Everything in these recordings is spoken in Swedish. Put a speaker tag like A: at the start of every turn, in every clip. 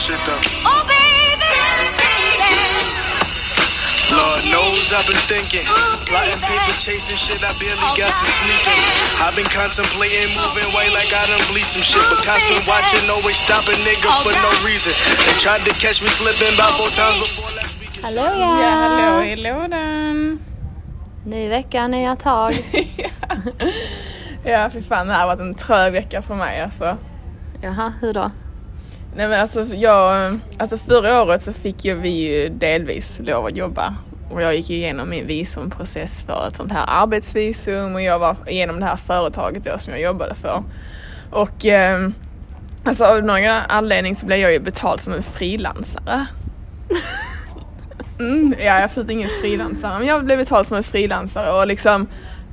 A: bullshit though.
B: Oh, baby, baby.
A: Lord knows I've been thinking. Plotting paper chasing shit, I barely got some sleeping. I've been contemplating moving away like I done bleed some shit. But cops been watching, always stopping nigga for no reason. They tried to catch me slipping about four times before last week.
C: Hallå
D: Ja,
C: ja!
D: hallå i lådan.
C: Ny vecka, nya tag.
D: Ja, fy fan det här har varit en trög vecka för mig alltså.
C: Jaha, hur då?
D: Nej men alltså jag, alltså förra året så fick ju vi ju delvis lov att jobba och jag gick igenom min visumprocess för ett sånt här arbetsvisum och jag var igenom det här företaget då som jag jobbade för. Och eh, alltså av någon anledning så blev jag ju betald som en frilansare. Mm, jag är absolut ingen frilansare men jag blev betald som en frilansare och liksom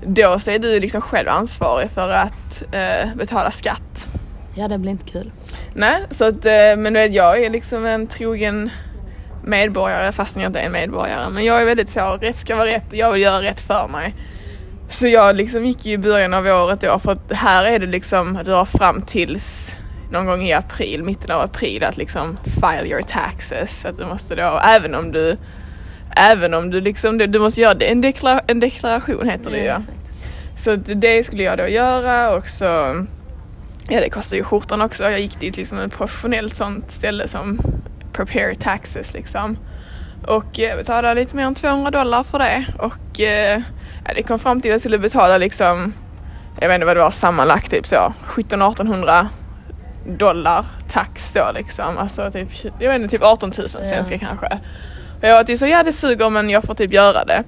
D: då så är du liksom själv ansvarig för att eh, betala skatt.
C: Ja, det blir inte kul.
D: Nej, så att, eh, men vet, jag är liksom en trogen medborgare fastän jag inte är en medborgare. Men jag är väldigt så, rätt ska vara rätt och jag vill göra rätt för mig. Så jag liksom gick i början av året då för att här är det liksom, du har fram tills någon gång i april, mitten av april att liksom file your taxes. Att du måste då, även om du Även om du liksom, du, du måste göra det, en, deklara, en deklaration heter det ju. ja. Så det skulle jag då göra och så Ja det kostar ju skjortan också. Jag gick dit liksom ett professionellt sånt ställe som Prepare Taxes liksom. Och eh, betalade lite mer än 200 dollar för det. Och eh, det kom fram till att jag skulle betala liksom, jag vet inte vad det var sammanlagt typ så, 1700-1800 dollar tax då liksom. Alltså typ, jag vet inte, typ 18 000 svenska kanske. Och jag var typ så, ja det suger men jag får typ göra det.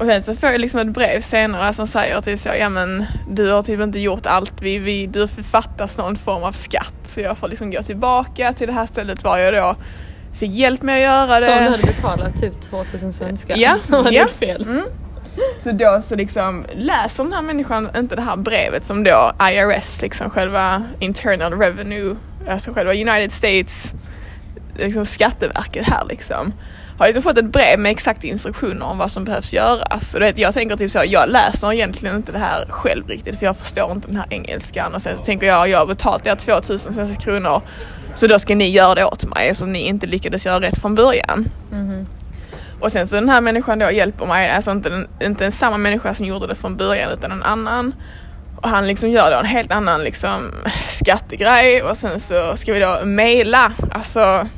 D: Och sen så får jag liksom ett brev senare som säger typ så, ja men du har typ inte gjort allt, vi, vi, du författas någon form av skatt. Så jag får liksom gå tillbaka till det här stället var jag då fick hjälp med att göra det.
C: Så du hade betalat typ 2000 svenska
D: Ja,
C: så var
D: ja.
C: fel.
D: Mm. Så då så liksom läser den här människan inte det här brevet som då IRS, liksom själva internal revenue, alltså själva United States, liksom skatteverket här liksom. Har liksom fått ett brev med exakta instruktioner om vad som behövs göras. Och det, jag tänker typ så, jag läser egentligen inte det här själv riktigt för jag förstår inte den här engelskan. Och sen så tänker jag, jag har betalt er 2000 svenska kronor så då ska ni göra det åt mig som ni inte lyckades göra rätt från början. Och sen så den här människan då hjälper mig, alltså inte, den, inte en samma människa som gjorde det från början utan en annan. Och han liksom gör då en helt annan liksom skattegrej och sen så ska vi då mejla, alltså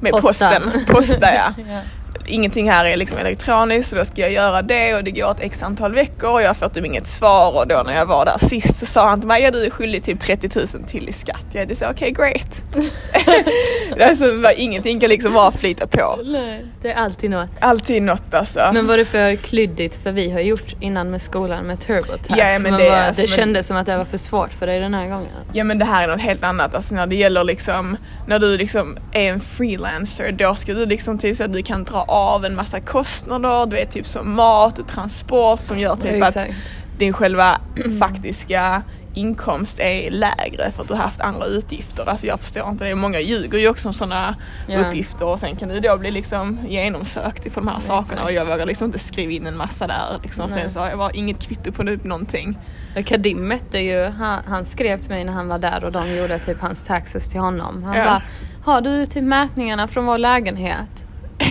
D: med
C: Posta.
D: posten. Posta ja.
C: Ja.
D: Ingenting här är liksom elektroniskt så då ska jag göra det och det går ett x antal veckor och jag får typ inget svar och då när jag var där sist så sa han till mig ja du är skyldig typ 30 000 till i skatt. Jag hade sagt okej great. alltså var- ingenting kan liksom bara flyta på.
C: Nej, det är alltid något.
D: Alltid något alltså.
C: Men var det för klyddigt? För vi har gjort innan med skolan med TurboTax.
D: Ja, men det
C: var,
D: är
C: det
D: alltså- men-
C: kändes som att det var för svårt för dig den här gången.
D: Ja men det här är något helt annat, alltså när det gäller liksom, när du liksom är en freelancer då ska du liksom typ så att du kan dra av en massa kostnader, du vet typ som mat och transport som gör typ att
C: Exakt.
D: din själva faktiska inkomst är lägre för att du har haft andra utgifter. Alltså jag förstår inte det. Många ljuger ju också om sådana
C: Ja.
D: uppgifter och sen kan du då bli liksom genomsökt för de här sakerna och jag vågar liksom inte skriva in en massa där liksom. Sen så har jag bara inget kvitto på typ någonting.
C: Kadim mätte ju, han, han skrev till mig när han var där och de gjorde typ hans taxes till honom. Han
D: Ja.
C: bara, har du typ mätningarna från vår lägenhet?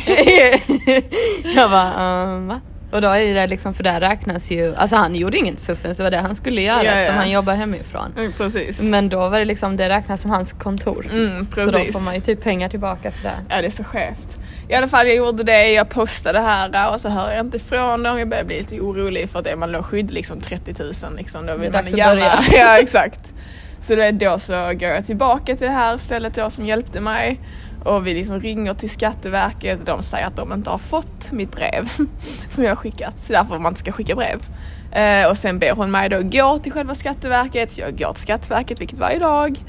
C: jag bara, um, va? Och då är det liksom, för där räknas ju, alltså han gjorde inget fuffens, det var det han skulle göra
D: Ja,
C: eftersom
D: ja.
C: han jobbar hemifrån.
D: Mm, precis.
C: Men då var det liksom, det räknas som hans kontor.
D: Mm,
C: Så då får man ju typ pengar tillbaka för det.
D: Ja det är så skevt. I alla fall jag gjorde det, jag postade här och så hör jag inte ifrån dem. Jag börjar bli lite orolig för att är man då skydd liksom 30 000 liksom, då vill
C: Det är
D: man gärna. ja exakt. Så då, då så går jag tillbaka till det här stället då som hjälpte mig. Och vi liksom ringer till Skatteverket de säger att de inte har fått mitt brev som jag har skickat. Så därför man inte ska skicka brev. Eh, och sen ber hon mig då gå till själva Skatteverket. Så jag går till Skatteverket, vilket varje dag.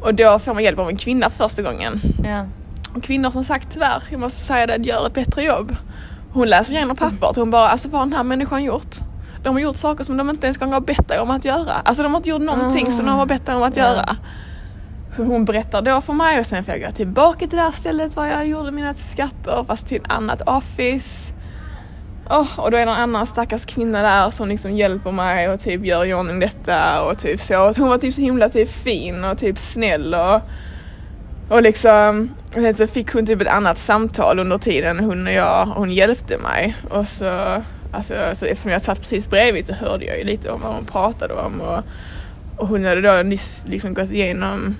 D: Och då får man hjälp av en kvinna första gången.
C: Ja.
D: Och kvinnor som sagt tyvärr, jag måste säga det, gör ett bättre jobb. Hon läser igenom pappret hon bara, alltså vad har den här människan gjort? De har gjort saker som de inte ens gång har bett dig om att göra. Alltså de har inte gjort någonting som de har bett dig om att
C: Ja.
D: göra. Så hon berättar då för mig och sen får jag gå tillbaka till det här stället var jag gjorde mina skatter fast till ett annat office. Oh, och då är det en annan stackars kvinna där som liksom hjälper mig och typ gör i ordning detta och typ så. Så hon var typ så himla typ fin och typ snäll och Och liksom, och sen så fick hon typ ett annat samtal under tiden hon och jag, och hon hjälpte mig. Och så, alltså, så eftersom jag satt precis bredvid så hörde jag ju lite om vad hon pratade om. Och, och hon hade då nyss liksom gått igenom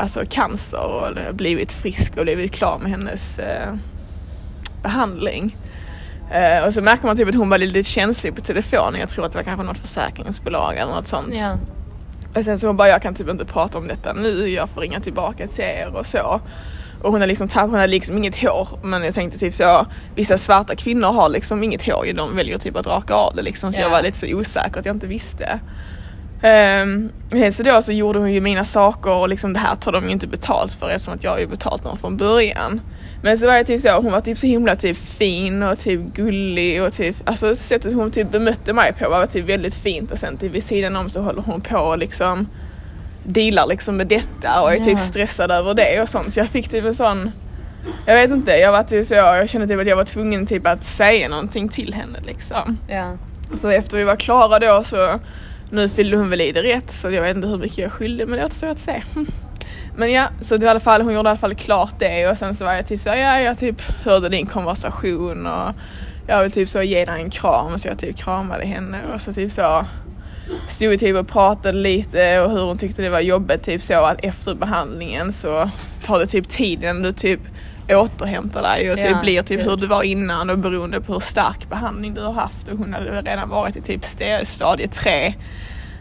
D: alltså cancer och blivit frisk och blivit klar med hennes eh, behandling. Eh, och så märker man typ att hon var lite känslig på telefonen. Jag tror att det var kanske något försäkringsbolag eller något sånt.
C: Ja.
D: Och sen så hon bara, jag kan typ inte prata om detta nu, jag får ringa tillbaka till er och så. Och hon har liksom, hon har liksom inget hår, men jag tänkte typ så, vissa svarta kvinnor har liksom inget hår, de väljer typ att raka av det liksom, så
C: Ja.
D: jag var lite så osäker att jag inte visste. Um, så då så gjorde hon ju mina saker och liksom det här tar de ju inte betalt för eftersom att jag har ju betalt dem från början. Men så var jag typ så, hon var typ så himla typ fin och typ gullig och typ, alltså sättet hon typ bemötte mig på var typ väldigt fint och sen typ vid sidan om så håller hon på och liksom dealar liksom med detta och är
C: Ja.
D: typ stressad över det och sånt. Så jag fick typ en sån, jag vet inte, jag var typ så, jag kände typ att jag var tvungen typ att säga någonting till henne liksom.
C: Ja.
D: Så efter vi var klara då så nu fyllde hon väl i det rätt så jag vet inte hur mycket jag skyllde men det återstår att se. Men ja, så det var i alla fall, hon gjorde i alla fall klart det och sen så var jag typ så ja jag typ hörde din konversation och jag vill typ så ge dig en kram så jag typ kramade henne och så typ så stod vi typ och pratade lite och hur hon tyckte det var jobbigt typ så att efter behandlingen så tar det typ tiden. du typ återhämtar dig och typ
C: Ja,
D: blir typ hur du var innan och beroende på hur stark behandling du har haft. Och hon hade redan varit i typ st- stadie 3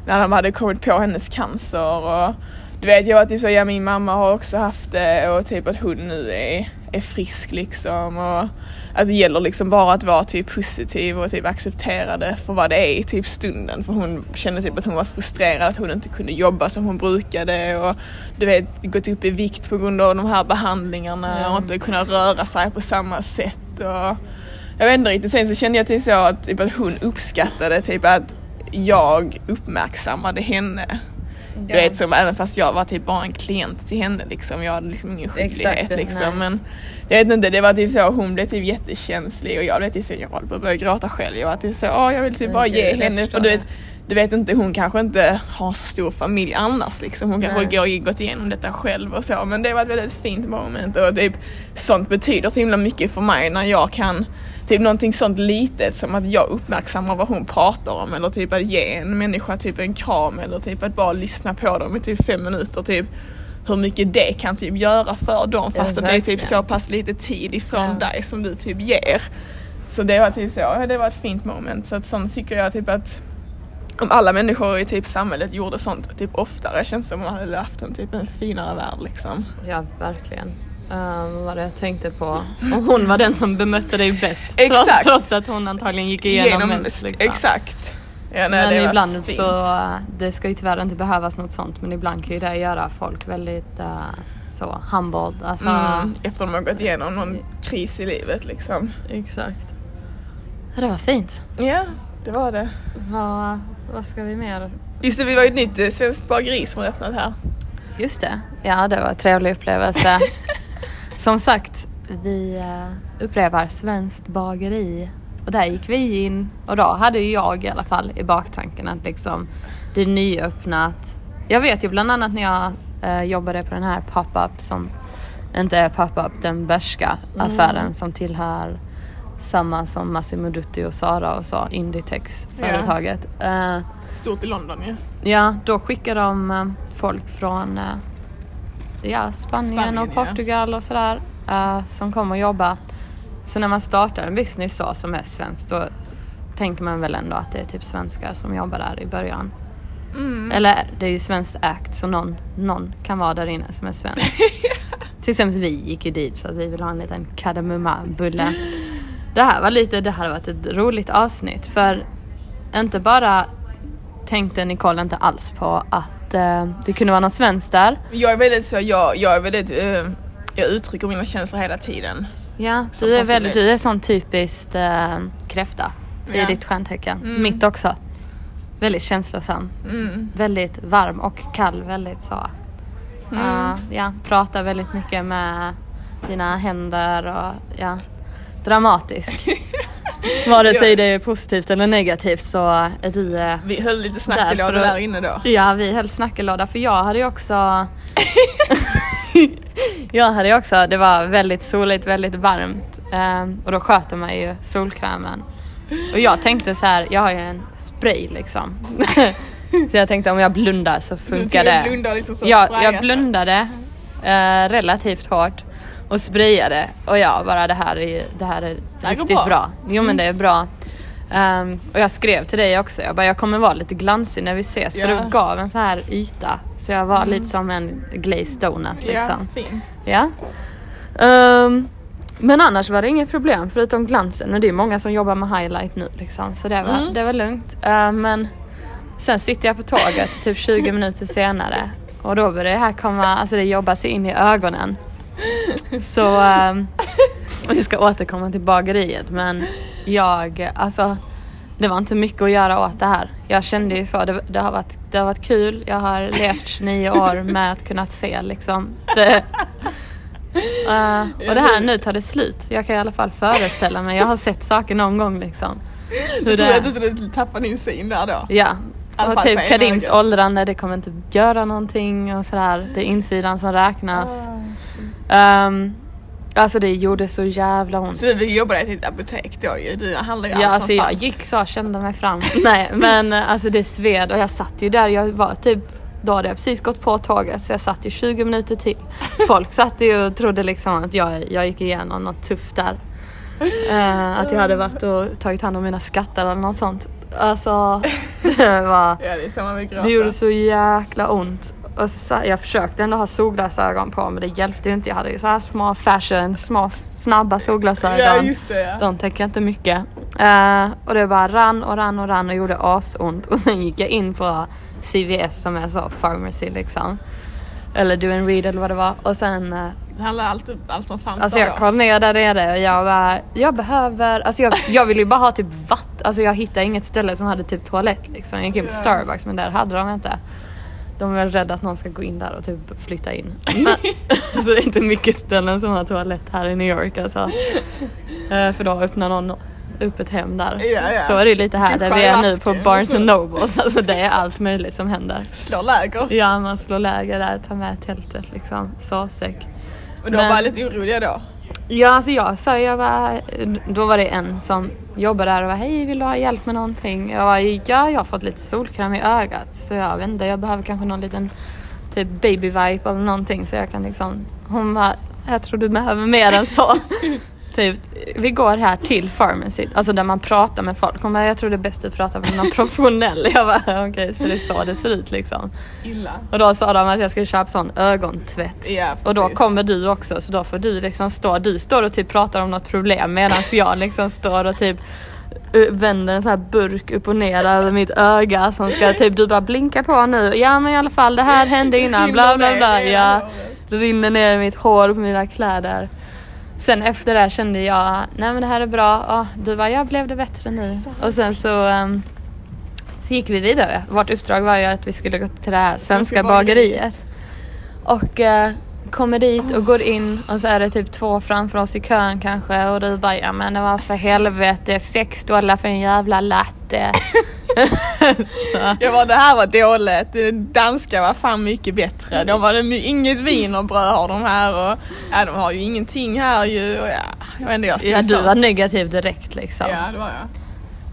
D: när de hade kommit på hennes cancer. Och du vet jag var typ så, ja min mamma har också haft det och typ att hon nu är, är frisk liksom och att det gäller liksom bara att vara typ positiv och typ acceptera det för vad det är i typ stunden för hon kände typ att hon var frustrerad att hon inte kunde jobba som hon brukade och du vet gått upp i vikt på grund av de här behandlingarna
C: Ja.
D: och inte kunna röra sig på samma sätt och jag vet inte riktigt, sen så kände jag typ så att, typ att hon uppskattade typ att jag uppmärksammade henne. Du vet som även fast jag var typ bara en klient till henne liksom. Jag hade liksom ingen skyldighet
C: Exakt,
D: liksom.
C: nej.
D: Men jag vet inte, det var typ så, hon blev typ jättekänslig och jag blev typ så, jag höll på att börja gråta själv. Jag var typ så, åh jag vill typ
C: Men
D: bara ge henne, för du vet, du vet inte, hon kanske inte har så stor familj annars liksom. Hon kanske går, gått igenom detta själv och så. Men det var ett väldigt fint moment och typ sånt betyder så himla mycket för mig när jag kan Typ någonting sånt litet som att jag uppmärksammar vad hon pratar om eller typ att ge en människa typ en kram eller typ att bara lyssna på dem i typ fem minuter typ hur mycket det kan typ göra för dem
C: Ja,
D: fast att det är typ så pass lite tid ifrån
C: Ja.
D: dig som du typ ger. Så det var typ så, ja, det var ett fint moment så att sånt tycker jag typ att om alla människor i typ samhället gjorde sånt typ oftare känns det som man hade haft en typ en finare värld liksom.
C: Ja, verkligen. Um, vad var det jag tänkte på? Och hon var den som bemötte dig bäst.
D: Exakt.
C: Trots, att hon antagligen gick igenom mest. Liksom.
D: Exakt. Ja, nej,
C: men ibland
D: fint.
C: så, uh, det ska ju tyvärr inte behövas något sånt men ibland kan ju det göra folk väldigt uh, så humbled. Alltså,
D: Mm, efter de har gått igenom någon kris i livet liksom.
C: Exakt. Ja, det var fint.
D: Ja, det var det.
C: Vad, vad ska vi mer?
D: Just det, vi var ju ett nytt eh, svenskt bageri som har öppnat här.
C: Just det. Ja, det var en trevlig upplevelse. Som sagt, vi uh, upprepar svenskt bageri. Och där gick vi in och då hade ju jag i alla fall i baktanken att liksom det är nyöppnat. Jag vet ju bland annat när jag eh, jobbade på den här pop-up som inte är pop-up, den bärska affären som tillhör samma som Massimo Dutti och Sara och så, Inditex företaget. Eh,
D: Stort i London ju.
C: Ja, då skickar de eh, folk från eh, ja, Spanien,
D: Spanien,
C: och
D: ja.
C: Portugal och sådär eh, som kommer och jobba. Så när man startar en business så som är svensk då tänker man väl ändå att det är typ svenskar som jobbar där i början.
D: Mm.
C: Eller det är ju svenskt act så någon, någon kan vara där inne som är svensk. Till exempel vi gick ju dit för att vi vill ha en liten kardemummabulle. Det här var lite, det hade varit ett roligt avsnitt för inte bara tänkte Nicole inte alls på att eh, det kunde vara någon svensk där.
D: Jag är väldigt så, jag, jag är väldigt, eh, jag uttrycker mina känslor hela tiden.
C: Ja,
D: Som
C: du är, väldigt, du är sån typiskt eh, kräfta. Det är
D: Ja.
C: ditt stjärntecken.
D: Mm.
C: Mitt också. Väldigt känslosam.
D: Mm.
C: Väldigt varm och kall. Väldigt så.
D: Mm.
C: Uh, ja, pratar väldigt mycket med dina händer och ja, dramatisk. Vare sig det är positivt eller negativt så är du eh,
D: Vi höll lite
C: Där
D: snackelåda
C: att-
D: där inne då.
C: Ja, vi höll snackelåda för jag hade ju också Jag hade ju också, det var väldigt soligt, väldigt varmt ehm, och då sköter man ju solkrämen. Och jag tänkte så här, jag har ju en spray liksom. så jag tänkte om jag blundar så
D: Så
C: funkar
D: du
C: det.
D: blundar liksom så
C: jag,
D: sprayar
C: jag
D: så.
C: blundade eh, relativt hårt och sprayade och jag bara det här är, det här är
D: här går
C: riktigt
D: bra.
C: bra. Jo men det är bra. Ehm, och jag skrev till dig också, jag bara jag kommer vara lite glansig när vi ses för
D: Ja.
C: du gav en så här yta. Så jag var lite som en glazed donut
D: Ja,
C: liksom.
D: fint.
C: Ja. Ehm, men annars var det inget problem förutom glansen och det är många som jobbar med highlight nu liksom. Så det var,
D: Mm.
C: det var lugnt. Ehm, men sen sitter jag på tåget typ 20 minuter senare och då börjar det här komma, alltså det jobbar sig in i ögonen. Så ehm, vi ska återkomma till bageriet men jag, alltså det var inte mycket att göra åt det här. Jag kände ju så, det, det, har, varit, det har varit kul, jag har levt 29 år med att kunna se liksom. Det, Eh, och det här nu tar det slut. Jag kan i alla fall föreställa mig, jag har sett saker någon gång liksom. Hur
D: Jag
C: det
D: tror att du skulle tappa din syn där då.
C: Ja. Och typ Kadims åldrande, det kommer inte göra någonting och sådär. Det är insidan som räknas.
D: Ah.
C: Ehm, alltså det gjorde så jävla ont.
D: Så du jobbade till ett apotek då ju. Du handlar ju
C: Ja
D: allt
C: alltså
D: som
C: jag
D: fanns.
C: gick så kände mig fram. Nej men eh, alltså det sved och jag satt ju där, jag var typ då hade jag precis gått på tåget så jag satt ju 20 minuter till. Folk satt ju och trodde liksom att jag, jag gick igenom något tufft där. Eh, att jag hade varit och tagit hand om mina skatter eller något sånt. Alltså det var
D: Ja det
C: det gjorde så jäkla ont. Och så, jag försökte ändå ha solglasögon på men det hjälpte ju inte. Jag hade ju så här små fashion, små snabba solglasögon.
D: Ja just det ja.
C: De tänker inte mycket. Eh, och det bara rann och rann och rann och gjorde asont. Och sen gick jag in på CVS som är så pharmacy liksom. Eller do and read eller vad det var. Och sen eh,
D: Det handlar allt, allt som fanns
C: Alltså jag kom ner där nere och jag bara, jag behöver, alltså jag, jag vill ju bara ha typ vatten, alltså jag hittade inget ställe som hade typ toalett liksom. Jag gick in på. Starbucks men där hade de inte. De är väl rädda att någon ska gå in där och typ flytta in. Men, så det är inte mycket ställen som har toalett här i New York alltså. Eh, för då öppnar någon upp ett hem där.
D: Ja, ja.
C: Så är det lite här där vi är nu på Barnes and Nobles. Alltså det är allt möjligt som händer.
D: Slår läger.
C: Ja man slår läger där, tar med tältet liksom, sovsäck.
D: Och du var lite orolig då.
C: Ja, alltså jag sa, jag var, då var det en som jobbade där och var hej vill du ha hjälp med någonting? Jag var ja jag har fått lite solkräm i ögat så jag vet inte, jag behöver kanske någon liten typ baby vibe eller någonting så jag kan liksom, hon var jag tror du behöver mer än så. typ, vi går här till pharmacy, alltså där man pratar med folk. Hon bara, jag tror det är bäst att prata med någon professionell. Jag bara, okej så det är så det ser ut liksom.
D: Illa.
C: Och då sa de att jag skulle köpa sån ögontvätt.
D: Ja,
C: Och då kommer du också så då får du liksom stå, du står och typ pratar om något problem medan jag liksom står och typ uh, vänder en sån här burk upp och ner över mitt öga som ska typ du bara blinka på nu. Ja men i alla fall det här hände innan bla bla bla.
D: I
C: Ja, rinner ner i mitt hår på mina kläder. Sen efter det här kände jag, nej men det här är bra. Ja, du bara, jag blev det bättre nu. Och sen så, ehm, så gick vi vidare. Vårt uppdrag var ju att vi skulle gå till det här svenska bageriet. Och eh, kommer dit och går in och så är det typ två framför oss i kön kanske och du bara ja men det var för helvete 6 dollar för en jävla latte.
D: Jag bara det här var dåligt, danska var fan mycket bättre. De hade inget vin och bröd har de här och ja, de har ju ingenting här ju och ja, jag vet inte jag
C: ja du var negativ direkt liksom.
D: Ja det var jag.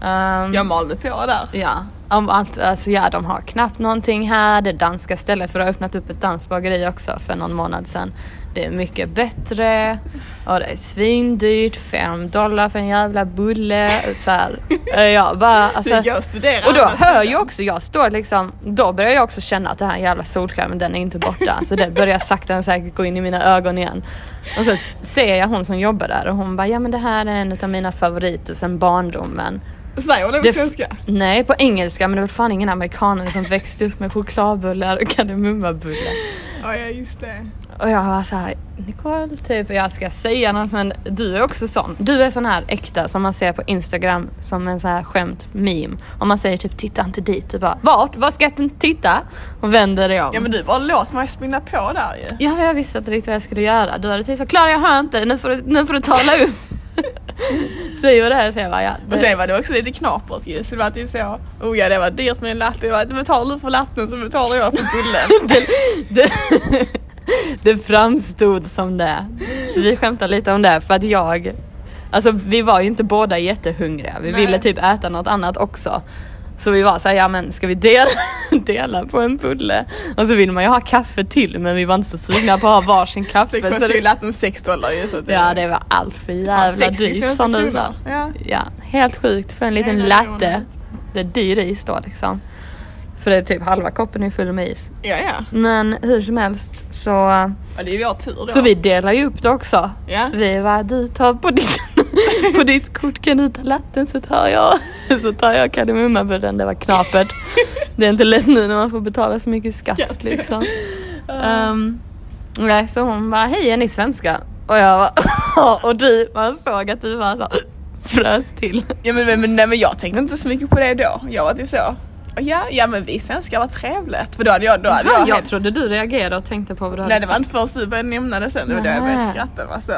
C: Ehm,
D: Jag malde på där.
C: Ja, om allt, alltså ja de har knappt någonting här. Det danska stället för att ha öppnat upp ett danskt bageri också för någon månad sedan. Det är mycket bättre och det är svindyrt, fem dollar för en jävla bulle. Så här. Jag bara, alltså,
D: Så jag
C: och då hör jag också, jag står liksom, då börjar jag också känna att den här jävla solkrämen den är inte borta. Så det börjar sakta men säkert gå in i mina ögon igen. Och så ser jag hon som jobbar där och hon bara, ja men det här är en av mina favoriter sedan barndomen.
D: Säger hon det på svenska?
C: Nej, på engelska men det väl fan ingen amerikaner som växte upp med chokladbullar och kardemummabullar.
D: Ja ja just det.
C: Och jag var såhär, Nicole, typ jag ska säga något men du är också sån. Du är sån här äkta som man ser på Instagram som en sån här skämt meme. Om man säger typ titta inte dit, du bara vart? Var ska jag inte titta? Och vänder dig om.
D: Ja men du bara låt mig spinna på där ju.
C: Ja, jag visste inte riktigt vad jag skulle göra. Du hade typ så Klara jag hör inte, nu får du, nu får du tala upp. Så jag var där och jag bara, ja.
D: Och sen var det också lite knapert ju. Så det var typ så, oh ja det var dyrt med en latte. Det var, betalar du för latten så betalar jag för bullen.
C: det, det, det framstod som det. Vi skämtade lite om det för att jag Alltså vi var ju inte båda jättehungriga. Vi
D: Nej.
C: ville typ äta något annat också. Så vi var såhär, ja men ska vi dela, dela på en bulle? Och så ville man ju ha kaffe till men vi var inte så sugna på att ha varsin kaffe.
D: Det
C: så
D: kostade ju
C: det,
D: latten 6 dollar ju. Så att
C: ja det var allt för jävla
D: 60
C: dyrt som du sa.
D: Ja.
C: Ja, helt sjukt för en liten
D: Nej, det
C: latte. Det är dyr is då liksom. För det är typ halva koppen är full med is.
D: ja, ja.
C: Men hur som helst så,
D: ja det är ju vår tur då.
C: så vi delar ju upp det också.
D: Ja.
C: Vi var du tar på ditt, på ditt kort kan du ta latten så tar jag, så tar jag kardemummabullen. Det var knapert. Det är inte lätt nu när man får betala så mycket skatt
D: ja.
C: liksom. Um, nej, så hon bara, hej är ni svenska? Och jag bara, och du, man såg att du bara så frös till.
D: Ja men, men, nej, men jag tänkte inte så mycket på det då. Jag var typ så. Ja, ja men vi svenskar var trevligt. För då hade jag, då hade jag,
C: jag trodde du reagerade och tänkte på vad du hade
D: Nej det var inte förrän du började nämna det sen, det var då jag började skratta. Alltså.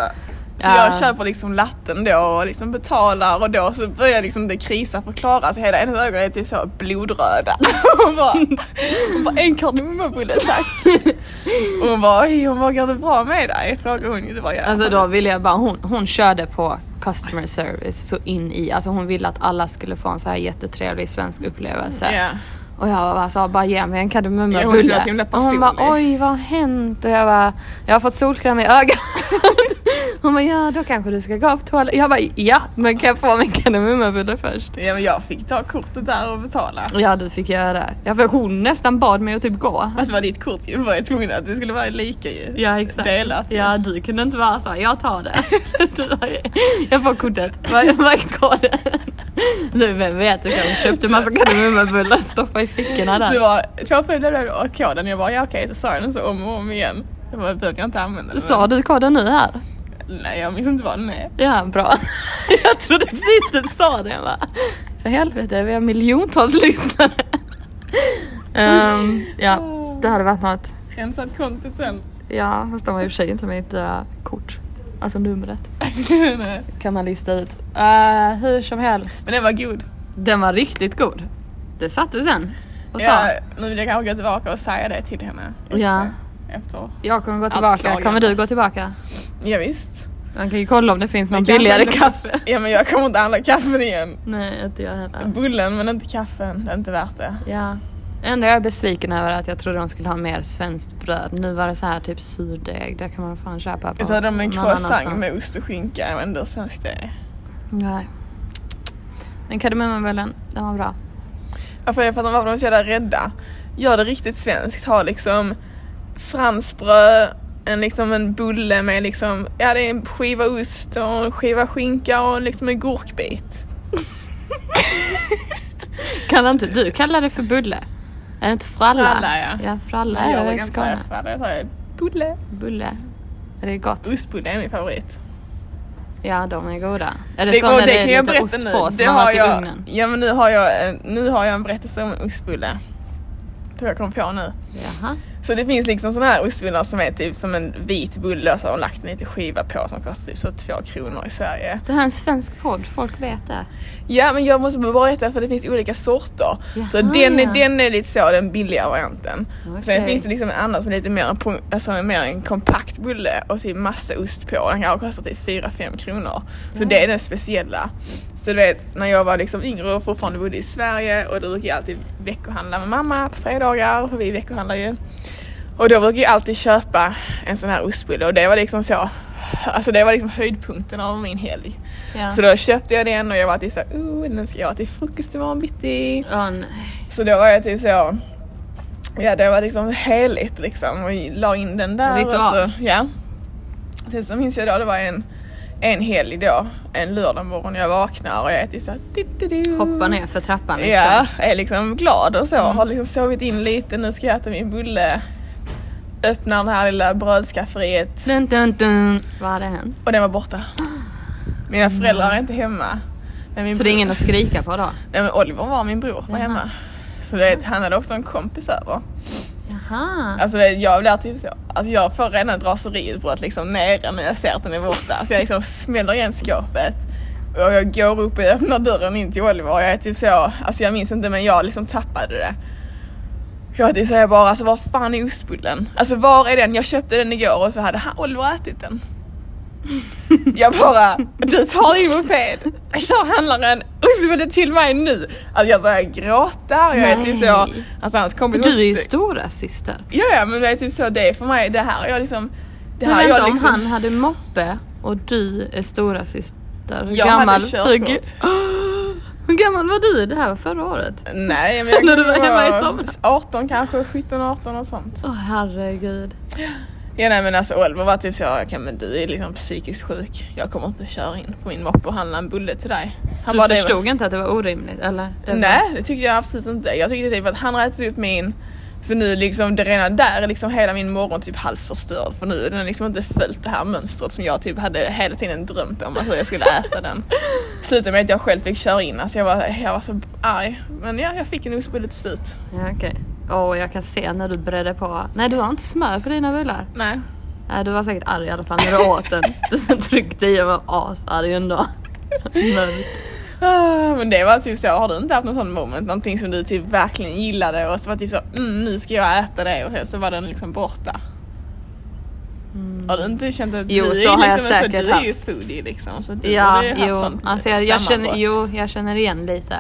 D: Så
C: Ja.
D: jag köper liksom latten då och liksom betalar och då så börjar liksom det krisa för Klara så hela hennes ögon är typ så blodröda. Hon bara, hon bara en kardemummabulle tack. Och hon bara, oj hon bara går det bra med dig? Frågade hon. Det var jag.
C: Alltså då ville jag bara, hon, hon körde på customer service så in i, alltså hon ville att alla skulle få en så här jättetrevlig svensk upplevelse.
D: Ja.
C: Och jag bara sa, bara ge mig en
D: Ja, hon
C: kardemummabulle.
D: så himla
C: och hon bara, oj vad har hänt? Och jag bara, jag har fått solkräm i ögat. hon bara, ja då kanske du ska gå på toaletten. Jag bara, ja men kan jag få min kardemummabulle först?
D: ja men jag fick ta kortet där och betala.
C: Ja du fick göra det. Ja för hon nästan bad mig att typ gå.
D: Alltså det var ditt kort ju, var jag tvungen att vi skulle vara lika ju.
C: Ja exakt.
D: Delat.
C: Ja du kunde inte vara så, jag tar det. Jag får kortet, vad är koden? Du vem vet, du kanske köpte massa kardemummabullar och stoppade i fickorna där.
D: Det var två följder och koden, jag bara ja okej så sa jag den så om och om igen. Jag bara, jag inte använda den.
C: Sa du koden nu här?
D: Nej jag minns inte vad den är.
C: Ja, bra. Jag trodde precis du sa det. Bara, för helvete, vi har miljontals lyssnare. Ehm, ja, det hade varit något.
D: Rensat kontot sen.
C: Ja, fast de har i och för sig inte mitt uh, kort. Alltså numret. Kan man lista ut. Eh, hur som helst.
D: Men den var god.
C: Den var riktigt god. Det satte sen. Och sa,
D: Ja, nu vill jag kanske gå tillbaka och säga det till henne.
C: Ja.
D: Efter.
C: jag kommer gå tillbaka.
D: klagande.
C: Kommer du gå tillbaka?
D: Ja, visst.
C: Man kan ju kolla om det finns någon
D: Men
C: billigare
D: inte-
C: kaffe.
D: Ja men jag kommer inte handla kaffen igen.
C: Nej, inte jag heller.
D: Bullen men inte kaffen, det är inte värt det.
C: Ja. Det enda jag är besviken över är att jag trodde de skulle ha mer svenskt bröd. Nu var det så här typ surdeg, det kan man fan köpa på
D: Så hade de en
C: någon
D: croissant
C: annanstans.
D: med ost och skinka, inte hur svenskt det.
C: Nej. Men kardemummabullen, den var bra.
D: Varför är det för att de var de är så jävla rädda? Gör det riktigt svenskt, ha liksom fransbröd, en, liksom en bulle med liksom, ja det är en skiva ost och en skiva skinka och liksom en gurkbit.
C: Kan inte du kalla det för bulle? Är det inte fralla?
D: Fralla, ja.
C: Ja, fralla
D: jag
C: är det i Skåne.
D: fralla, jag säger bulle.
C: Bulle. Är det gott?
D: Ostbulle är min favorit.
C: Ja, de är goda. Är det,
D: Det,
C: så
D: och
C: när
D: det
C: det är
D: jag
C: lite
D: berätta
C: ost
D: nu.
C: på som
D: Det
C: har varit i
D: jag,
C: ugnen?
D: ja men nu har jag, nu har jag en berättelse om en ostbulle. Tror jag kom på nu.
C: Jaha.
D: Så det finns liksom sådana här ostbullar som är typ som en vit bulle och så har de lagt en liten skiva på som kostar typ så två kronor i Sverige.
C: Det här är en svensk podd, folk vet det.
D: Ja men jag måste bara berätta för det finns olika sorter. så
C: Jaha,
D: den, är,
C: ja.
D: den är lite så, den billiga varianten. Sen
C: Okej.
D: finns det liksom en annan som är lite mer, en alltså mer en kompakt bulle och typ massa ost på. Den kanske kostar typ 4-5 kronor. Så det är den speciella. Så du vet, när jag var liksom yngre och fortfarande bodde i Sverige och då brukade jag alltid veckohandla med mamma på fredagar, för vi veckohandlar ju. Och då brukade jag alltid köpa en sån här ostbulle och det var liksom så, alltså det var liksom höjdpunkten av min helg.
C: Ja.
D: Så då köpte jag den och jag var alltid såhär, oh den ska jag ha till frukost imorgon bitti.
C: Åh, nej.
D: Så då var jag typ så, ja det var liksom heligt liksom och la in den där.
C: Ritual.
D: Och så, ja. Sen så minns jag då, det var en, en helg då, en lördag morgon jag vaknar och jag är typ såhär, du-du-du.
C: Hoppa ner för trappan liksom.
D: Ja, är liksom glad och så. Har liksom sovit in lite, nu ska jag äta min bulle. Öppnar det här lilla brödskafferiet
C: Dun, dun, dun. Vad hade hänt?
D: och den var borta. Mina föräldrar är inte hemma.
C: Så det är
D: bror-
C: ingen att skrika på då?
D: Nej men Oliver var min bror, var
C: Jaha.
D: hemma. Så det, han hade också en kompis över.
C: Aha.
D: Alltså jag blir typ så, alltså jag får redan ett raseriutbrott liksom nere när jag ser att den är borta. Så jag liksom smäller igen skåpet och jag går upp och öppnar dörren in till Oliver och jag är typ så, alltså jag minns inte men jag liksom tappade det. Jag säger bara alltså var fan är ostbullen? Alltså var är den? Jag köpte den igår och så hade han, Oliver ätit den. Jag bara, du tar din moped, kör handlaren ostbullen till mig nu. Alltså jag börjar gråta och jag är typ så, alltså hans kompis
C: Du är ju stora syster.
D: Ja, ja men det är typ så, det är för mig, det här jag liksom det
C: Men
D: här
C: vänta,
D: jag liksom,
C: om han hade moppe och du är stora syster. Hur
D: Jag hade
C: gammal?
D: körkort.
C: Hur, hur gammal var du? Det här var förra året.
D: Nej men jag
C: När du var hemma i somras.
D: 18 kanske, 17, 18 och sånt.
C: Åh herregud.
D: Ja nej men alltså Oliver var typ så, okej men du är liksom psykiskt sjuk. Jag kommer inte köra in på min moppe och handla en bulle till dig. Han
C: Du
D: bara, det var-
C: förstod inte att det var orimligt eller? Det var-
D: Nej det tyckte jag absolut inte. Jag tyckte typ att han rätade upp min så nu liksom det redan där är liksom hela min morgon typ halvt förstörd för nu har den liksom inte följt det här mönstret som jag typ hade hela tiden drömt om att hur jag skulle äta den. Slutade med att jag själv fick köra in, alltså jag var, jag var så arg. Men ja, jag fick en ostbulle till slut.
C: Ja, okej. Åh, jag kan se när du bredde på. Nej, du har inte smör på dina bullar.
D: Nej.
C: Nej, du var säkert arg i alla fall när du åt den. Du tryckte i och var asarg ändå. Men,
D: Men det var typ så, har du inte haft någon sån moment, någonting som du typ verkligen gillade och så var typ så, mm, nu ska jag äta det och så var den liksom borta. Har du inte känt att
C: Mm. Jo,
D: du
C: så
D: är
C: har jag
D: liksom, så,
C: säkert
D: du är ju foodie liksom så du
C: ja,
D: ju haft
C: jo.
D: sånt
C: Alltså jag, jag känner, jo, jag känner igen lite.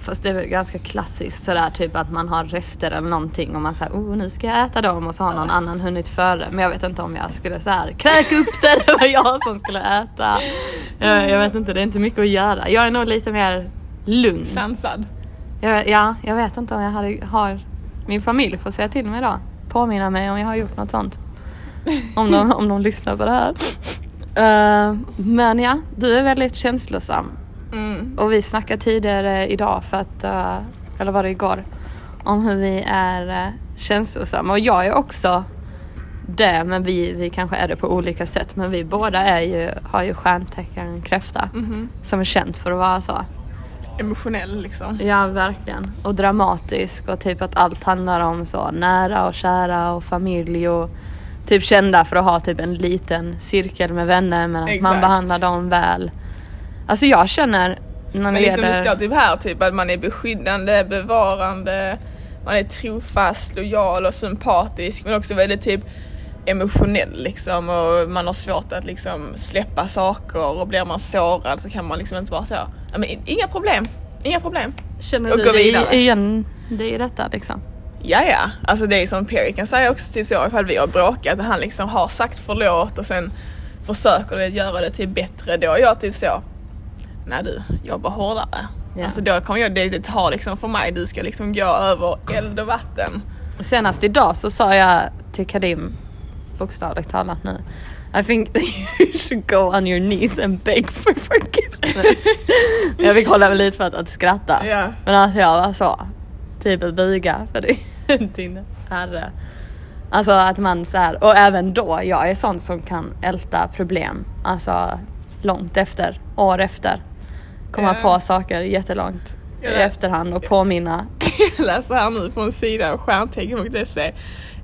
C: Fast det är väl ganska klassiskt sådär typ att man har rester eller någonting och man säger oh nu ska jag äta dem och så har någon annan hunnit före. Men jag vet inte om jag skulle så här kräka upp det, det var jag som skulle äta. Jag, jag vet inte, det är inte mycket att göra. Jag är nog lite mer lugn.
D: Sansad.
C: Jag, ja, jag vet inte om jag hade, har min familj får säga till mig idag. Påminna mig om jag har gjort något sånt. Om de, om de lyssnar på det här. Eh, men ja, du är väldigt känslosam.
D: Mm.
C: Och vi snackade tidigare idag för att, eh, eller var det igår, om hur vi är uh, känslosamma. Och jag är också det, men vi, vi kanske är det på olika sätt. Men vi båda är ju, har ju stjärntecken kräfta.
D: Mhm.
C: Som är känt för att vara så.
D: Emotionell liksom.
C: Ja, verkligen. Och dramatisk och typ att allt handlar om så nära och kära och familj och typ kända för att ha typ en liten cirkel med vänner men att man
D: Exakt.
C: behandlar dem väl. Alltså jag känner när
D: Men
C: det
D: liksom det står typ här typ att man är beskyddande, bevarande, man är trofast, lojal och sympatisk men också väldigt typ emotionell liksom och man har svårt att liksom släppa saker och blir man sårad så kan man liksom inte bara säga inga problem, inga problem.
C: Känner
D: och
C: du
D: gå
C: dig
D: vidare.
C: igen det i detta liksom?
D: Ja ja, alltså det är som Perry kan säga också typ så ifall vi har bråkat och han liksom har sagt förlåt och sen försöker det göra det till bättre då är jag typ så Nej du, jobba hårdare.
C: Ja.
D: Alltså då kommer jag, det, det tar liksom för mig, du ska liksom gå över eld och vatten.
C: Senast idag så sa jag till Kadim, bokstavligt talat nu, I think that you should go on your knees and beg for forgiveness. jag fick hålla mig lite för att, att skratta.
D: Ja.
C: Men alltså jag var så, typ att buga för din, herre. Alltså att man så här, och även då, jag är sån som kan älta problem. Alltså långt efter, år efter. Komma
D: Ja.
C: på saker jättelångt i efterhand och påminna.
D: Jag läser här nu på en sida, stjärntecken.se.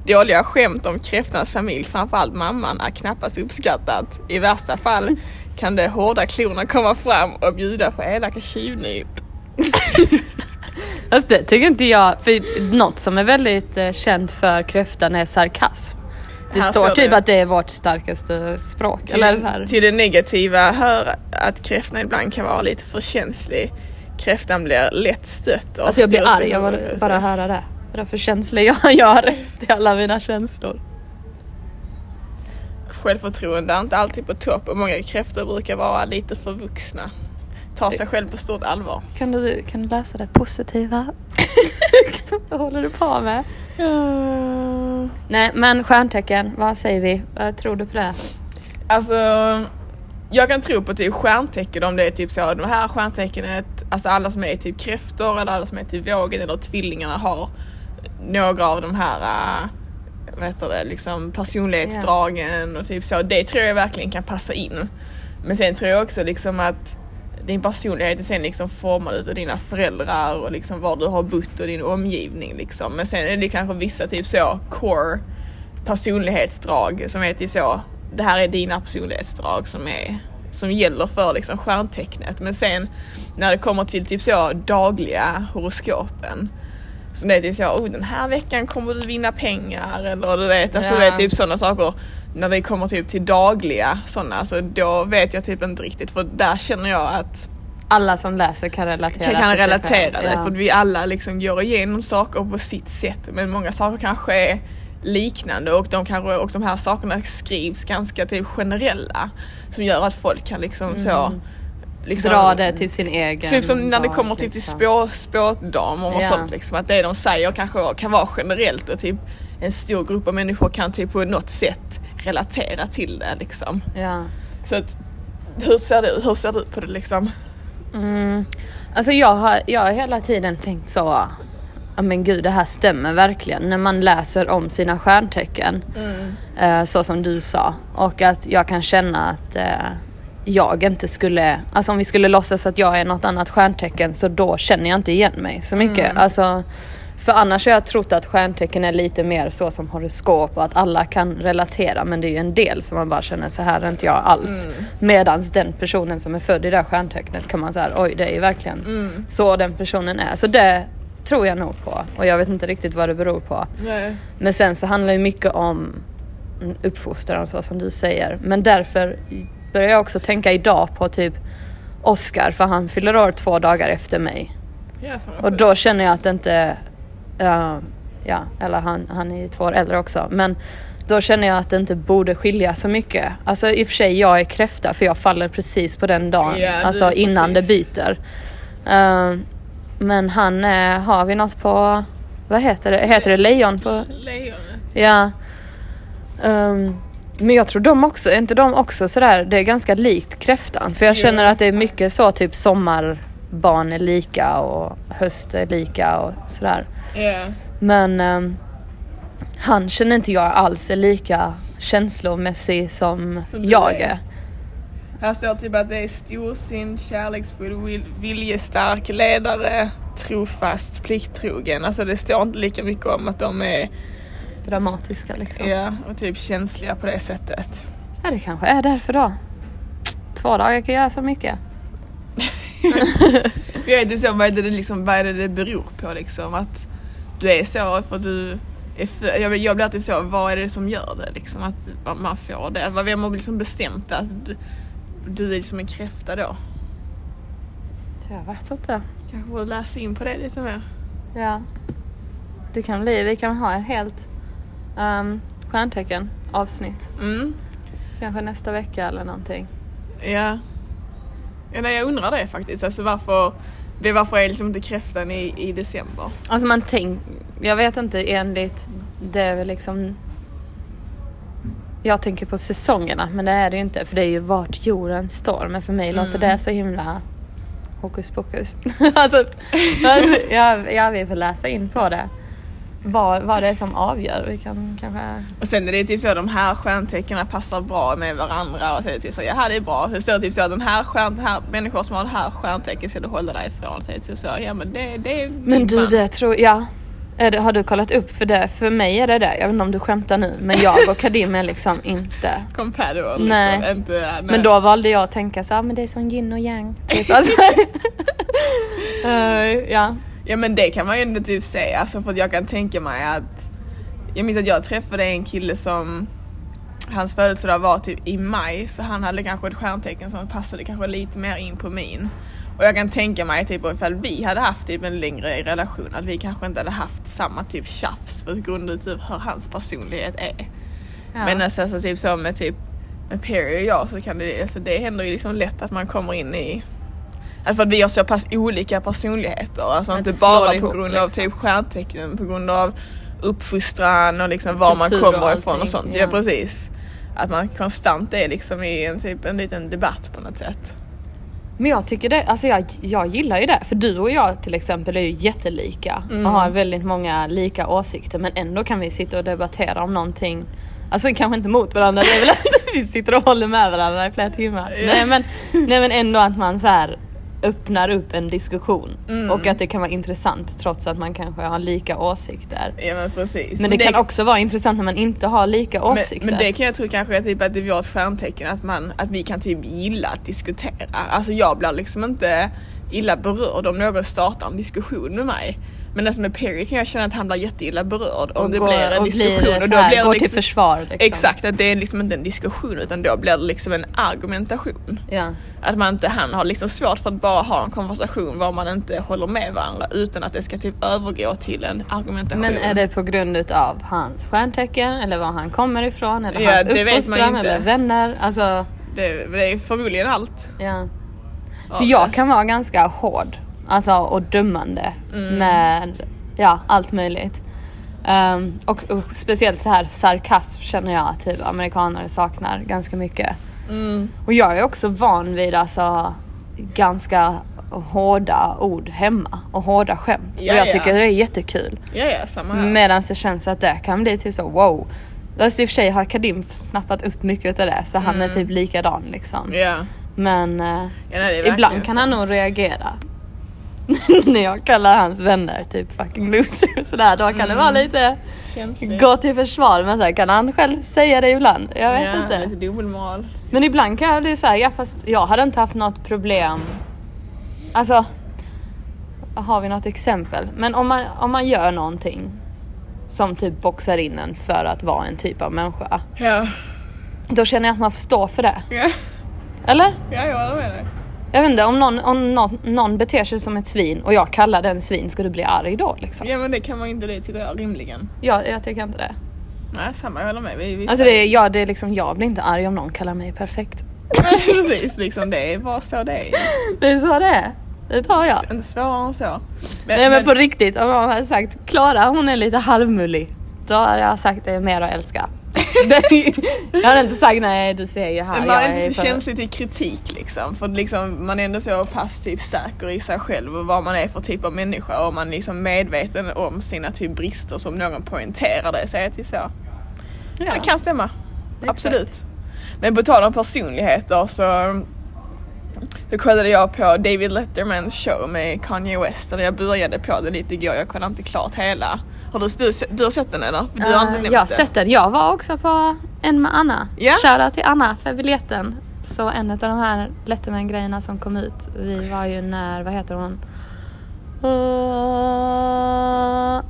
D: Dåliga skämt om kräftans familj, framförallt mamman, är knappast uppskattat. I värsta fall kan de hårda klorna komma fram och bjuda på elaka tjuvnyp.
C: Fast det tycker inte jag, för något som är väldigt eh, känt för kräftan är sarkasm. Det
D: Här
C: står
D: står
C: typ
D: det.
C: att det är vårt starkaste språk. Eller så här.
D: till det negativa hör att kräftan ibland kan vara lite för känslig. Kräftan blir lätt stött. och
C: Alltså jag blir arg av att bara höra det. Vad för känslor jag, jag har rätt i alla mina känslor.
D: Självförtroende är inte alltid på topp och många kräftor brukar vara lite för vuxna. Ta sig själv på stort allvar.
C: Kan du, kan du läsa det positiva? vad håller du på med? Nej men stjärntecken, vad säger vi? Vad tror du på det?
D: Alltså, jag kan tro på typ stjärntecken om det är typ så, de här stjärntecknet, alltså alla som är typ kräftor eller alla som är typ vågen eller tvillingarna har några av de här äh, vad heter det, liksom personlighetsdragen och typ så. Det tror jag verkligen kan passa in. Men sen tror jag också liksom att din personlighet är sen liksom formad utav dina föräldrar och liksom var du har bott och din omgivning liksom. Men sen är det kanske vissa typ så core personlighetsdrag som är typ så, det här är dina personlighetsdrag som är som gäller för liksom stjärntecknet. Men sen när det kommer till typ så dagliga horoskopen så det är typ så, oh, den här veckan kommer du vinna pengar eller du vet, alltså
C: Ja.
D: det är typ sådana saker. När vi kommer typ till dagliga sådana, så då vet jag typ inte riktigt för där känner jag att
C: Alla som läser kan relatera
D: kan
C: till
D: relatera det
C: Ja.
D: för vi alla liksom går igenom saker på sitt sätt men många saker kanske är liknande och de, kanske, och de här sakerna skrivs ganska typ generella som gör att folk kan liksom så liksom,
C: Dra det till sin egen
D: Typ som när det kommer till, till
C: liksom.
D: spå, spådamer och
C: Ja.
D: sånt liksom att det de säger kanske kan vara generellt och typ en stor grupp av människor kan typ på något sätt relatera till det liksom.
C: Ja.
D: Så att, hur ser du, hur ser du på det liksom?
C: Mm. Alltså jag har, jag har hela tiden tänkt så, ja men gud det här stämmer verkligen när man läser om sina stjärntecken. Eh, så som du sa. Och att jag kan känna att eh, jag inte skulle, alltså om vi skulle låtsas att jag är något annat stjärntecken så då känner jag inte igen mig så mycket. Alltså, för annars har jag trott att stjärntecken är lite mer så som horoskop och att alla kan relatera men det är ju en del som man bara känner så här är inte jag alls. Medans den personen som är född i det här stjärntecknet kan man säga oj det är ju verkligen så den personen är. Så det tror jag nog på och jag vet inte riktigt vad det beror på.
D: Nej.
C: Men sen så handlar det mycket om mm, uppfostran så som du säger. Men därför börjar jag också tänka idag på typ Oscar för han fyller år två dagar efter mig.
D: Ja,
C: Och då känner jag att det inte, ja, ja eller han, han är ju två år äldre också. Men då känner jag att det inte borde skilja så mycket. Alltså i och för sig jag är kräfta för jag faller precis på den dagen.
D: Du-
C: alltså innan det
D: precis.
C: byter. Eh, men han är, har vi något på, vad heter det, heter det lejon på
D: Lejonet.
C: Ja. Ehm, men jag tror de också, är inte de också sådär, det är ganska likt kräftan. För jag känner att det är mycket så typ sommarbarn är lika och höst är lika och sådär.
D: Ja.
C: Men ehm, han känner inte jag alls är lika känslomässig som,
D: Som
C: jag
D: är.
C: är.
D: Här står typ att det är storsint, kärleksfull, vil- viljestark, ledare, trofast, plikttrogen. Alltså det står inte lika mycket om att de är
C: Dramatiska liksom.
D: ja, och typ känsliga på det sättet.
C: Ja det kanske är därför då. Två dagar kan göra så mycket.
D: Jag vet inte vad är det, det liksom, vad är det det beror på liksom? Att du är så för att du är för, jag, jag blir alltid så, vad är det som gör det liksom? Att man- får det? Vad- Vem har liksom bestämt att du, du är liksom en kräfta då?
C: Jag vet inte.
D: Kanske borde läsa in på det lite mer.
C: Ja. Det kan bli, vi kan ha ett helt um, stjärntecken avsnitt.
D: Mm.
C: Kanske nästa vecka eller någonting.
D: Ja. ja nej, jag undrar det faktiskt. Alltså varför, det, varför är liksom inte kräftan i, i december?
C: Alltså man tänk, jag vet inte enligt det är väl liksom jag tänker på säsongerna men det är det ju inte för det är ju vart jorden står men för mig låter det så himla hokus pokus. alltså, alltså ja, ja, vi får läsa in på det. Vad, vad det är som avgör. Vi kan kanske...
D: Och sen är det typ så att de här stjärntecknen passar bra med varandra och så är det typ så, ja det är bra. Så står det typ så att den här stjärn, här människor som har det här stjärntecknet ska du hålla dig ifrån. Så är det typ så, ja men det, det är
C: Men du,
D: man.
C: det tror jag... Det, har du kollat upp för det? För mig är det det. Jag vet inte om du skämtar nu. Men jag och Kadim är liksom inte.
D: Compatible
C: Nej.
D: liksom. Inte, nej.
C: Men då valde jag att tänka så här, men det är som yin och yang. Typ. Alltså, Eh, ja.
D: Ja men det kan man ju ändå typ säga, alltså för att jag kan tänka mig att Jag minns att jag träffade en kille som Hans födelsedag var typ i maj så han hade kanske ett stjärntecken som passade kanske lite mer in på min. Och jag kan tänka mig typ ifall vi hade haft typ en längre relation att vi kanske inte hade haft samma typ tjafs för grund av typ hur hans personlighet är.
C: Ja.
D: Men alltså, alltså typ så med typ med Perry och jag så kan det, alltså det händer ju liksom lätt att man kommer in i Alltså för att vi har så pass olika personligheter, alltså
C: Att
D: inte bara på grund av
C: liksom.
D: typ stjärntecken, på grund av uppfostran och liksom var man
C: Kultur och
D: kommer ifrån och sånt. Ja.
C: ja.
D: precis. Att man konstant är liksom i en typ en liten debatt på något sätt.
C: Men jag tycker det, alltså jag, jag gillar ju det. För du och jag till exempel är ju jättelika
D: Mm.
C: och har väldigt många lika åsikter. Men ändå kan vi sitta och debattera om någonting. Alltså kanske inte mot varandra, det är väl att vi sitter och håller med varandra i flera timmar.
D: Ja.
C: Nej, men, nej men ändå att man så här öppnar upp en diskussion.
D: Mm.
C: Och att det kan vara intressant trots att man kanske har lika åsikter.
D: Ja men precis.
C: Men det kan också vara intressant när man inte har lika
D: men,
C: åsikter.
D: men det kan jag tro kanske är typ att det är vårt stjärntecken att, man, att vi kan typ gilla att diskutera. Alltså jag blir liksom inte illa berörd om någon startar en diskussion med mig. Men alltså med Perry kan jag känna att han blir jätteilla berörd om
C: och
D: det
C: går,
D: blir en
C: och
D: diskussion.
C: blir
D: och
C: så här,
D: blir det
C: går till
D: liksom-
C: försvar. Liksom.
D: Exakt, att det är liksom inte en diskussion utan då blir det liksom en argumentation.
C: Ja.
D: Att man inte, han har liksom svårt för att bara ha en konversation var man inte håller med varandra utan att det ska typ övergå till en argumentation.
C: Men är det på grund av hans stjärntecken eller var han kommer ifrån eller
D: Ja,
C: hans uppfostran eller vänner? Alltså,
D: det, det är förmodligen allt.
C: ja. För jag kan vara ganska hård alltså, och dömande
D: Mm.
C: med ja, allt möjligt. Ehm, och, och speciellt så här sarkasm känner jag att typ amerikanare saknar ganska mycket.
D: Mm.
C: Och jag är också van vid alltså ganska hårda ord hemma och hårda skämt.
D: Ja,
C: och jag
D: ja.
C: tycker det är jättekul.
D: Ja, ja, samma här.
C: Medan det känns att det kan bli typ så wow. Fast i och för sig har Kadim snappat upp mycket av det så han är typ likadan liksom.
D: Mm. Ja.
C: Men eh,
D: Ja, nej,
C: ibland kan han
D: sant.
C: nog reagera. När jag kallar hans vänner typ fucking loser och sådär då kan det vara
D: Mm.
C: lite
D: Känsligt.
C: gå till försvar men så här, kan han själv säga det ibland? Jag vet
D: ja,
C: inte.
D: Lite dubbelmoral.
C: Men ibland kan jag bli såhär, ja fast jag hade inte haft något problem. Alltså, har vi något exempel? Men om man, om man gör någonting som typ boxar in en för att vara en typ av människa.
D: Ja.
C: Då känner jag att man får stå för det.
D: Ja,
C: Eller?
D: ja jag håller med dig.
C: Jag vet inte, om någon, om någon, någon beter sig som ett svin och jag kallar den svin, ska du bli arg då liksom?
D: Ja men det kan man inte det tycker jag rimligen.
C: Jag, jag tycker inte det.
D: Nej samma, jag håller med. Vi, vi
C: Alltså det är, ja, det är liksom, jag blir inte arg om någon kallar mig perfekt.
D: Precis, liksom det är bara så det är.
C: Det är så det är. Det tar jag.
D: Inte svårare än så.
C: Nej men på riktigt, om någon hade sagt Klara hon är lite halvmullig. Då hade jag sagt det är mer att älska. jag hade inte sagt nej du ser ju här.
D: man
C: jag
D: är inte så känslig till kritik liksom. För liksom, man är ändå så pass typ säker i sig själv och vad man är för typ av människa och man är liksom medveten om sina typ brister som någon poängterar det. Säger till så.
C: Ja.
D: Det kan stämma.
C: Exakt.
D: Absolut. Men på tal om personligheter så då kollade jag på David Lettermans show med Kanye West där jag började på det lite igår. Jag kollade inte klart hela. Har du, du, du har sett den eller? Du har inte
C: Eh,
D: nämnt
C: jag har
D: det.
C: sett den. Jag var också på en med Anna.
D: Ja.
C: Shoutout till Anna för biljetten. Så en av de här Letterman-grejerna som kom ut. Vi var ju när, vad heter hon? Uh,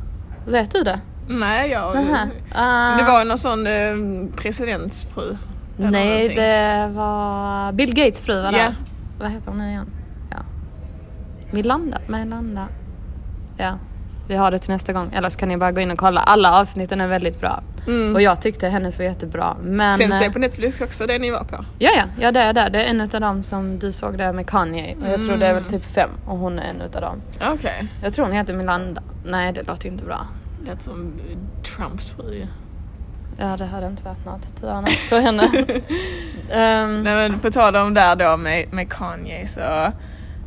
C: vet du det?
D: Nej, jag...
C: Uh,
D: Det var någon sån eh, presidentsfru.
C: Nej,
D: någonting.
C: det var Bill Gates fru var där. Vad heter hon nu igen? Ja. Milanda? Melanda? Ja. Vi har det till nästa gång. Eller så kan ni bara gå in och kolla. Alla avsnitten är väldigt bra.
D: Mm.
C: Och jag tyckte hennes var jättebra. Men...
D: Sänds det
C: eh,
D: på Netflix också, det ni var på?
C: Ja, ja, ja det är det. Det är en av dem som du såg där med Kanye. Och jag tror det är väl typ fem och hon är en av dem.
D: Okej.
C: Jag tror hon heter Milanda. Nej, det låter inte bra.
D: Lät som Trumps fru.
C: Ja, det hade inte varit något. Tur annat för henne. Ehm,
D: Nej men på tal om där då med, med Kanye så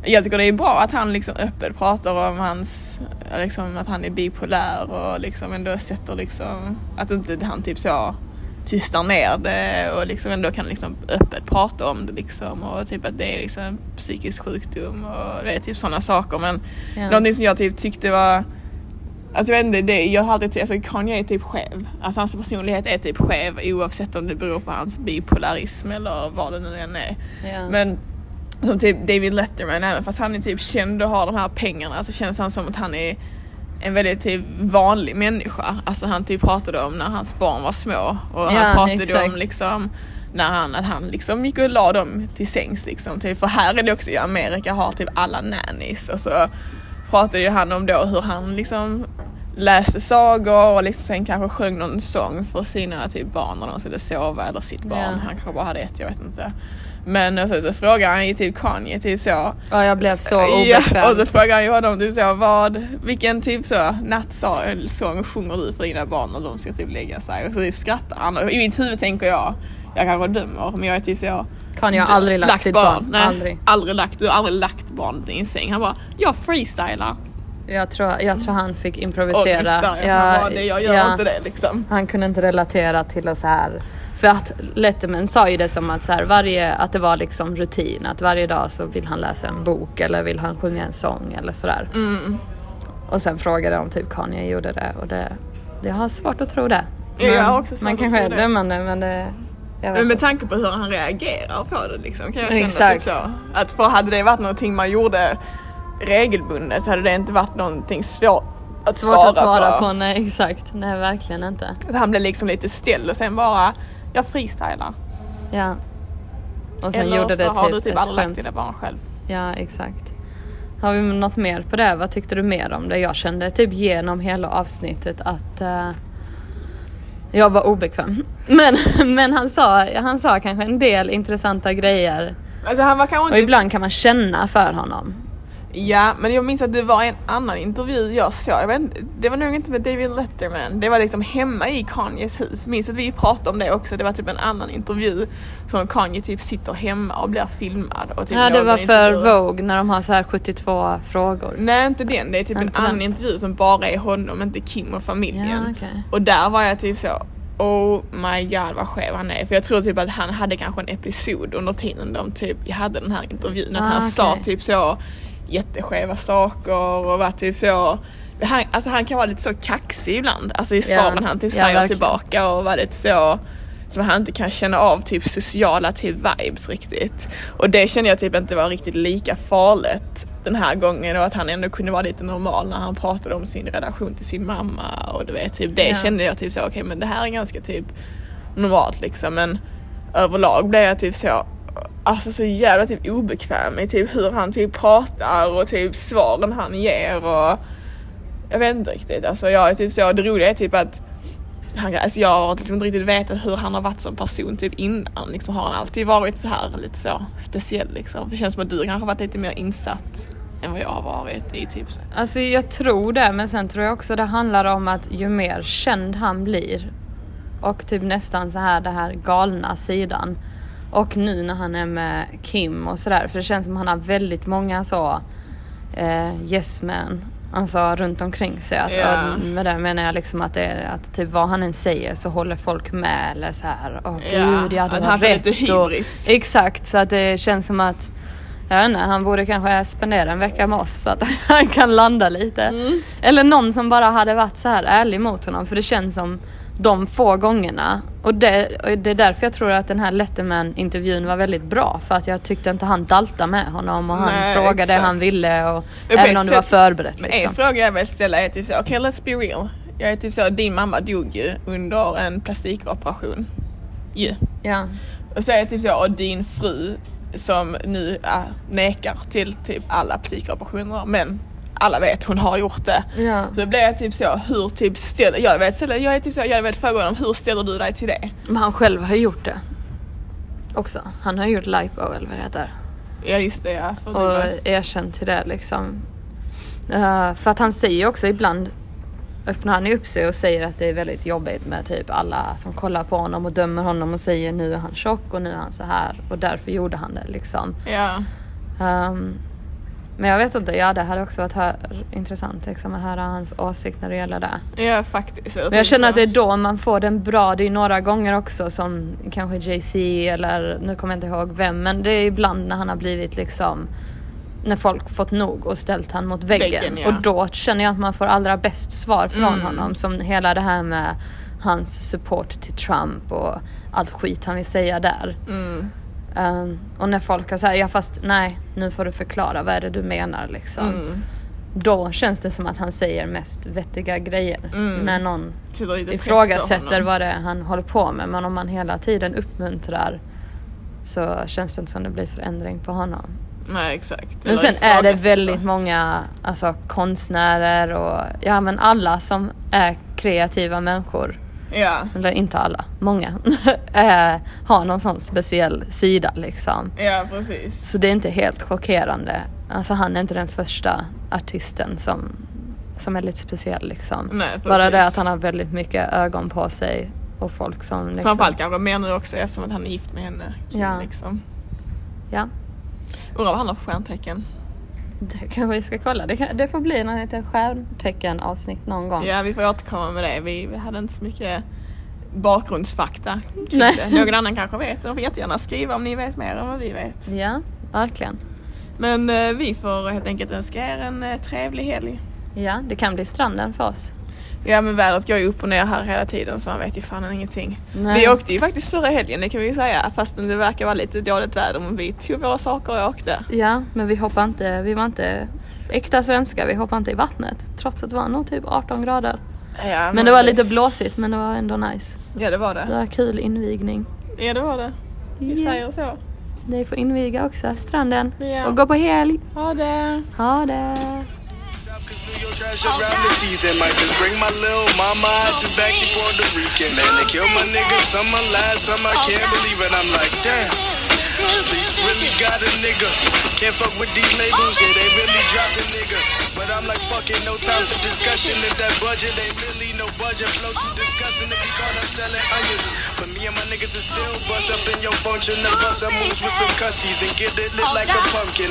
D: jag tycker det är bra att han liksom öppet pratar om hans, liksom att han är bipolär och liksom ändå sätter liksom, att inte han typ så tystar ner det och liksom ändå kan liksom öppet prata om det liksom och typ att det är liksom psykisk sjukdom och det är typ sådana saker men
C: Ja.
D: någonting som jag typ tyckte var Alltså jag vet inte, det, jag har alltid alltså Kanye är typ skev. Alltså hans personlighet är typ skev oavsett om det beror på hans bipolarism eller vad det nu än är.
C: ja.
D: Men som typ David Letterman, även fast han är typ känd och har de här pengarna så känns han som att han är en väldigt typ vanlig människa. Alltså han typ pratade om när hans barn var små och
C: Ja,
D: han pratade
C: exakt.
D: om liksom när han, att han liksom gick och la dem till sängs liksom. Typ, för här är det också i Amerika har typ alla nannies och så pratade ju han om då hur han liksom läste sagor och liksom sen kanske sjöng någon sång för sina typ barn när de skulle sova eller sitt barn.
C: Ja.
D: Han kanske bara hade ett, jag vet inte. Men och så, så frågar han ju typ Kanye typ så.
C: ja, jag blev så
D: Ja,
C: obekväm.
D: och så frågar han ju honom typ så vad, vilken typ så nattsång sjunger du för dina barn när de ska typ lägga sig? Och så skrattar han och i mitt huvud tänker jag, jag kanske dömer men jag är typ så
C: Kan jag aldrig lagt, sitt barn.
D: Nej,
C: Aldrig.
D: aldrig lagt, du har aldrig lagt barnet i en säng. Han bara, jag freestylar.
C: Jag tror, jag tror han fick
D: Och
C: improvisera.
D: visst, han bara, det, jag gör
C: ja.
D: inte det liksom.
C: Han kunde inte relatera till att så här För att Letterman sa ju det som att, så här, varje, att det var liksom rutin, att varje dag så vill han läsa en bok eller vill han sjunga en sång eller sådär.
D: Mm.
C: Och sen frågade de om typ Kanye gjorde det och det, jag har svårt att tro det.
D: Ja, jag har också svårt
C: man kanske är
D: det.
C: dömande men det...
D: Men med tanke på hur han reagerar på det liksom kan jag känna
C: Exakt.
D: typ så. Att för hade det varit någonting man gjorde regelbundet så hade det inte varit någonting svårt att
C: Svårt
D: svara,
C: att svara
D: på.
C: på, nej exakt. Nej verkligen inte.
D: Att han blev liksom lite ställd och sen bara, jag freestylar.
C: Ja. Och sen
D: Eller
C: gjorde det
D: så har
C: typ
D: du typ
C: ett
D: aldrig lagt dina barn själv.
C: Ja exakt. Har vi något mer på det? Vad tyckte du mer om det? Jag kände typ genom hela avsnittet att eh, jag var obekväm. Men, men han, sa, han sa kanske en del intressanta grejer
D: Alltså
C: och ibland kan man känna för honom.
D: Ja, men jag minns att det var en annan intervju jag såg. Jag vet, inte, det var nog inte med David Letterman. Det var liksom hemma i Kanyes hus. Minns att vi pratade om det också. Det var typ en annan intervju som Kanye typ sitter hemma och blir filmad. Och typ
C: Ja det var för
D: intervjuar.
C: Vogue när de har så här 72 frågor.
D: Nej inte den, det är typ en
C: Inte
D: annan
C: den.
D: intervju som bara är honom, inte Kim och familjen.
C: Ja, okej.
D: Och där var jag typ så Oh my god vad skev han är. För jag tror typ att han hade kanske en episod under tiden de typ hade den här intervjun. Att
C: Ah,
D: han
C: okej.
D: sa typ så jätteskeva saker och var typ så han, alltså han kan vara lite så kaxig ibland. Alltså i svaren han typ säger
C: verkligen.
D: tillbaka och var lite så som han inte kan känna av typ sociala typ vibes riktigt. Och det känner jag typ inte var riktigt lika farligt den här gången och att han ändå kunde vara lite normal när han pratade om sin relation till sin mamma och du vet typ det
C: Ja.
D: kände jag typ så okej men det här är ganska typ normalt liksom men överlag blev jag typ så Alltså så jävla typ obekväm i typ hur han typ pratar och typ svaren han ger och Jag vet inte riktigt, alltså jag är typ så, det roliga är typ att han, alltså jag har liksom inte riktigt vetat hur han har varit som person typ innan. Liksom har han alltid varit så här lite så speciell liksom. Det känns som att du kanske har varit lite mer insatt än vad jag har varit i typ.
C: Alltså jag tror det men sen tror jag också det handlar om att ju mer känd han blir och typ nästan så här den här galna sidan och nu när han är med Kim och sådär för det känns som han har väldigt många så eh, yes men Alltså runt omkring sig. Att, och med det menar jag liksom att det är att typ vad han än säger så håller folk med eller så här. Åh
D: Ja,
C: gud, ja du har rätt.
D: lite
C: och, exakt, så att det känns som att jag vet inte, han borde kanske spendera en vecka med oss så att han kan landa lite.
D: Mm.
C: Eller någon som bara hade varit så här ärlig mot honom för det känns som de få gångerna. Och det, och det är därför jag tror att den här Letterman-intervjun var väldigt bra. För att jag tyckte inte han daltade med honom och han
D: Nej,
C: frågade det
D: exakt.
C: han ville och
D: på
C: även om det var förberett
D: Men
C: liksom.
D: en fråga jag vill ställa är typ så, okej let's be real. Jag är typ så, din mamma dog ju under en plastikoperation. Ju.
C: Ja.
D: Och så är det typ så, och din fru som nu äh, nekar till typ alla plastikoperationer men alla vet hon har gjort det.
C: Ja.
D: Så blir jag typ så, hur typ ställer, jag vet, jag är typ så, jag vet fråga honom, hur ställer du dig till det?
C: Men han själv har gjort det. Också. Han har gjort lipo eller vad det heter.
D: Ja just det ja. För
C: Och
D: det
C: erkänt till det liksom. Eh, för att han säger också ibland öppnar han upp sig och säger att det är väldigt jobbigt med typ alla som kollar på honom och dömer honom och säger nu är han tjock och nu är han så här och därför gjorde han det liksom.
D: ja.
C: Ehm, men jag vet inte, ja det hade också varit hör, intressant liksom, att höra hans åsikt när det gäller det.
D: Ja faktiskt.
C: Men jag känner att det är då man får den bra. Det är några gånger också som kanske Jay-Z eller nu kommer jag inte ihåg vem. Men det är ibland när han har blivit liksom när folk fått nog och ställt han mot väggen.
D: Väggen, ja.
C: Och då känner jag att man får allra bäst svar från
D: Mm.
C: honom. Som hela det här med hans support till Trump och allt skit han vill säga där.
D: Mm.
C: Ehm, och när folk har sagt ja fast nej nu får du förklara vad är det du menar liksom.
D: Mm.
C: Då känns det som att han säger mest vettiga grejer.
D: Mm.
C: När någon ifrågasätter vad det är han håller på med. Men om man hela tiden uppmuntrar så känns det inte som det blir förändring på honom.
D: Nej exakt.
C: Men sen är det väldigt många alltså, konstnärer och ja men alla som är kreativa människor.
D: Ja.
C: Eller inte alla, många. eh, har någon sån speciell sida liksom.
D: Ja precis.
C: Så det är inte helt chockerande. Alltså han är inte den första artisten som, som är lite speciell liksom.
D: Nej, precis.
C: Bara det att han har väldigt mycket ögon på sig och folk som liksom...
D: Framförallt kanske mer nu också eftersom att han är gift med henne.
C: Ja.
D: Liksom.
C: Ja,
D: Undrar vad han har för stjärntecken.
C: Det kanske vi ska kolla. Det, kan, det får bli något litet stjärntecken avsnitt någon gång.
D: Ja vi får återkomma med det. Vi, vi hade inte så mycket bakgrundsfakta
C: Nej.
D: Någon annan kanske vet och får jättegärna skriva om ni vet mer än vad vi vet.
C: Ja, verkligen.
D: Men eh, vi får helt enkelt önska er en eh, trevlig helg.
C: Ja, det kan bli stranden för oss.
D: Ja men vädret går ju upp och ner här hela tiden så man vet ju fan ingenting.
C: Nej.
D: Vi åkte ju faktiskt förra helgen det kan vi ju säga fastän det verkar vara lite dåligt väder men vi tog våra saker och åkte.
C: Ja, men vi hoppade inte, vi var inte äkta svenska, vi hoppade inte i vattnet. Trots att det var nog typ 18 grader.
D: Ja,
C: Men det var lite blåsigt men det var ändå nice.
D: Ja det var
C: Det
D: det.
C: var kul invigning.
D: Ja det var det. Vi
C: Ja.
D: säger så.
C: Ni får inviga också stranden.
D: Ja.
C: Och gå på helg.
D: Ha det.
C: Ha det.
A: Trash around the season. Might just bring my little mama out just back, she Puerto Rican. Man, they killed my nigga, some last, some I can't believe it. I'm like, damn. Streets really got a nigga. Can't fuck with these labels, yeah, they really dropped a nigga. But I'm like, fuck it, no time for discussion. If that budget ain't really no budget, flow too disgusting to be caught up selling onions. But me and my niggas is still bust up in your function and bust some moves with some custies and get it lit like a pumpkin